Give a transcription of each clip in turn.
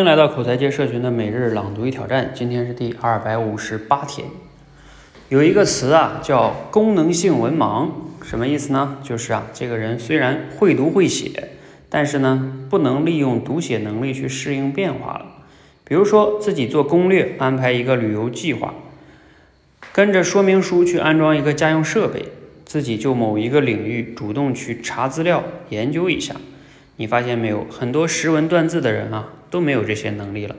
欢迎来到口才界社群的每日朗读与挑战，今天是第二百五十八天。有一个词啊，叫功能性文盲，什么意思呢？就是啊，这个人虽然会读会写，但是呢，不能利用读写能力去适应变化了。比如说，自己做攻略，安排一个旅游计划，跟着说明书去安装一个家用设备，自己就某一个领域主动去查资料研究一下。你发现没有，很多识文断字的人啊。都没有这些能力了。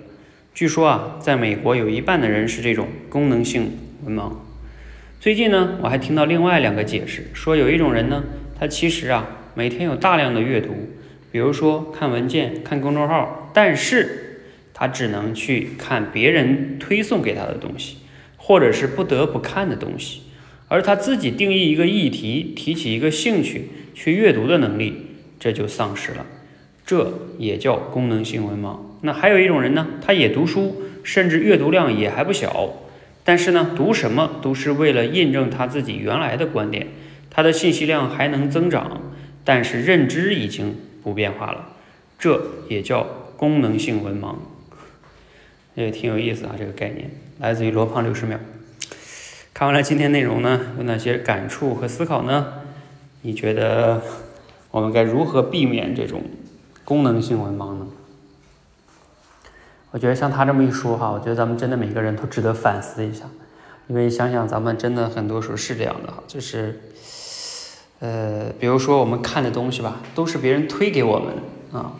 据说啊，在美国有一半的人是这种功能性文盲。最近呢，我还听到另外两个解释，说有一种人呢，他其实啊每天有大量的阅读，比如说看文件、看公众号，但是他只能去看别人推送给他的东西，或者是不得不看的东西，而他自己定义一个议题、提起一个兴趣去阅读的能力，这就丧失了。这也叫功能性文盲。那还有一种人呢，他也读书，甚至阅读量也还不小，但是呢，读什么都是为了印证他自己原来的观点，他的信息量还能增长，但是认知已经不变化了。这也叫功能性文盲，也挺有意思啊。这个概念来自于罗胖六十秒。看完了今天内容呢，有哪些感触和思考呢？你觉得我们该如何避免这种？功能性文盲呢？我觉得像他这么一说哈，我觉得咱们真的每个人都值得反思一下，因为想想咱们真的很多时候是这样的哈，就是，呃，比如说我们看的东西吧，都是别人推给我们啊，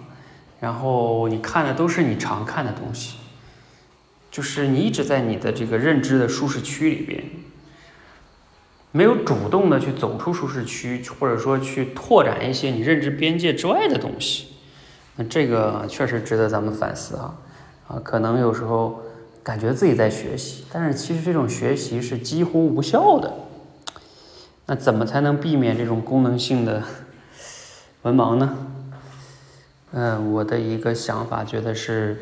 然后你看的都是你常看的东西，就是你一直在你的这个认知的舒适区里边。没有主动的去走出舒适区，或者说去拓展一些你认知边界之外的东西。这个确实值得咱们反思啊啊，可能有时候感觉自己在学习，但是其实这种学习是几乎无效的。那怎么才能避免这种功能性的文盲呢？嗯，我的一个想法觉得是，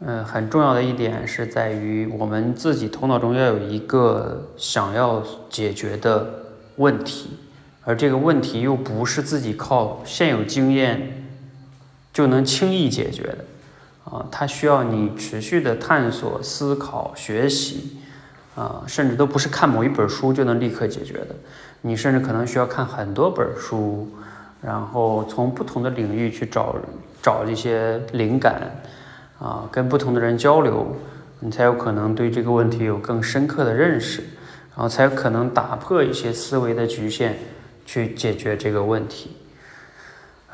嗯，很重要的一点是在于我们自己头脑中要有一个想要解决的问题，而这个问题又不是自己靠现有经验。就能轻易解决的，啊，它需要你持续的探索、思考、学习，啊，甚至都不是看某一本书就能立刻解决的，你甚至可能需要看很多本书，然后从不同的领域去找找一些灵感，啊，跟不同的人交流，你才有可能对这个问题有更深刻的认识，然后才有可能打破一些思维的局限，去解决这个问题。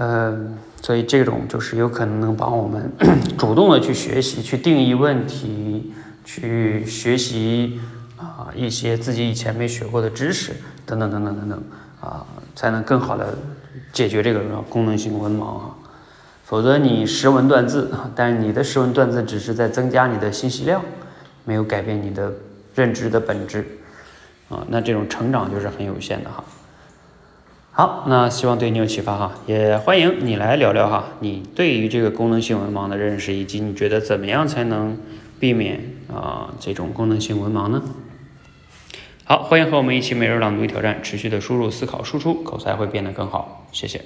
嗯，所以这种就是有可能能帮我们 主动的去学习、去定义问题、去学习啊一些自己以前没学过的知识等等等等等等啊，才能更好的解决这个功能性文盲啊。否则你识文断字，但是你的识文断字只是在增加你的信息量，没有改变你的认知的本质啊，那这种成长就是很有限的哈。好，那希望对你有启发哈，也欢迎你来聊聊哈，你对于这个功能性文盲的认识，以及你觉得怎么样才能避免啊这种功能性文盲呢？好，欢迎和我们一起每日朗读挑战，持续的输入、思考、输出，口才会变得更好。谢谢。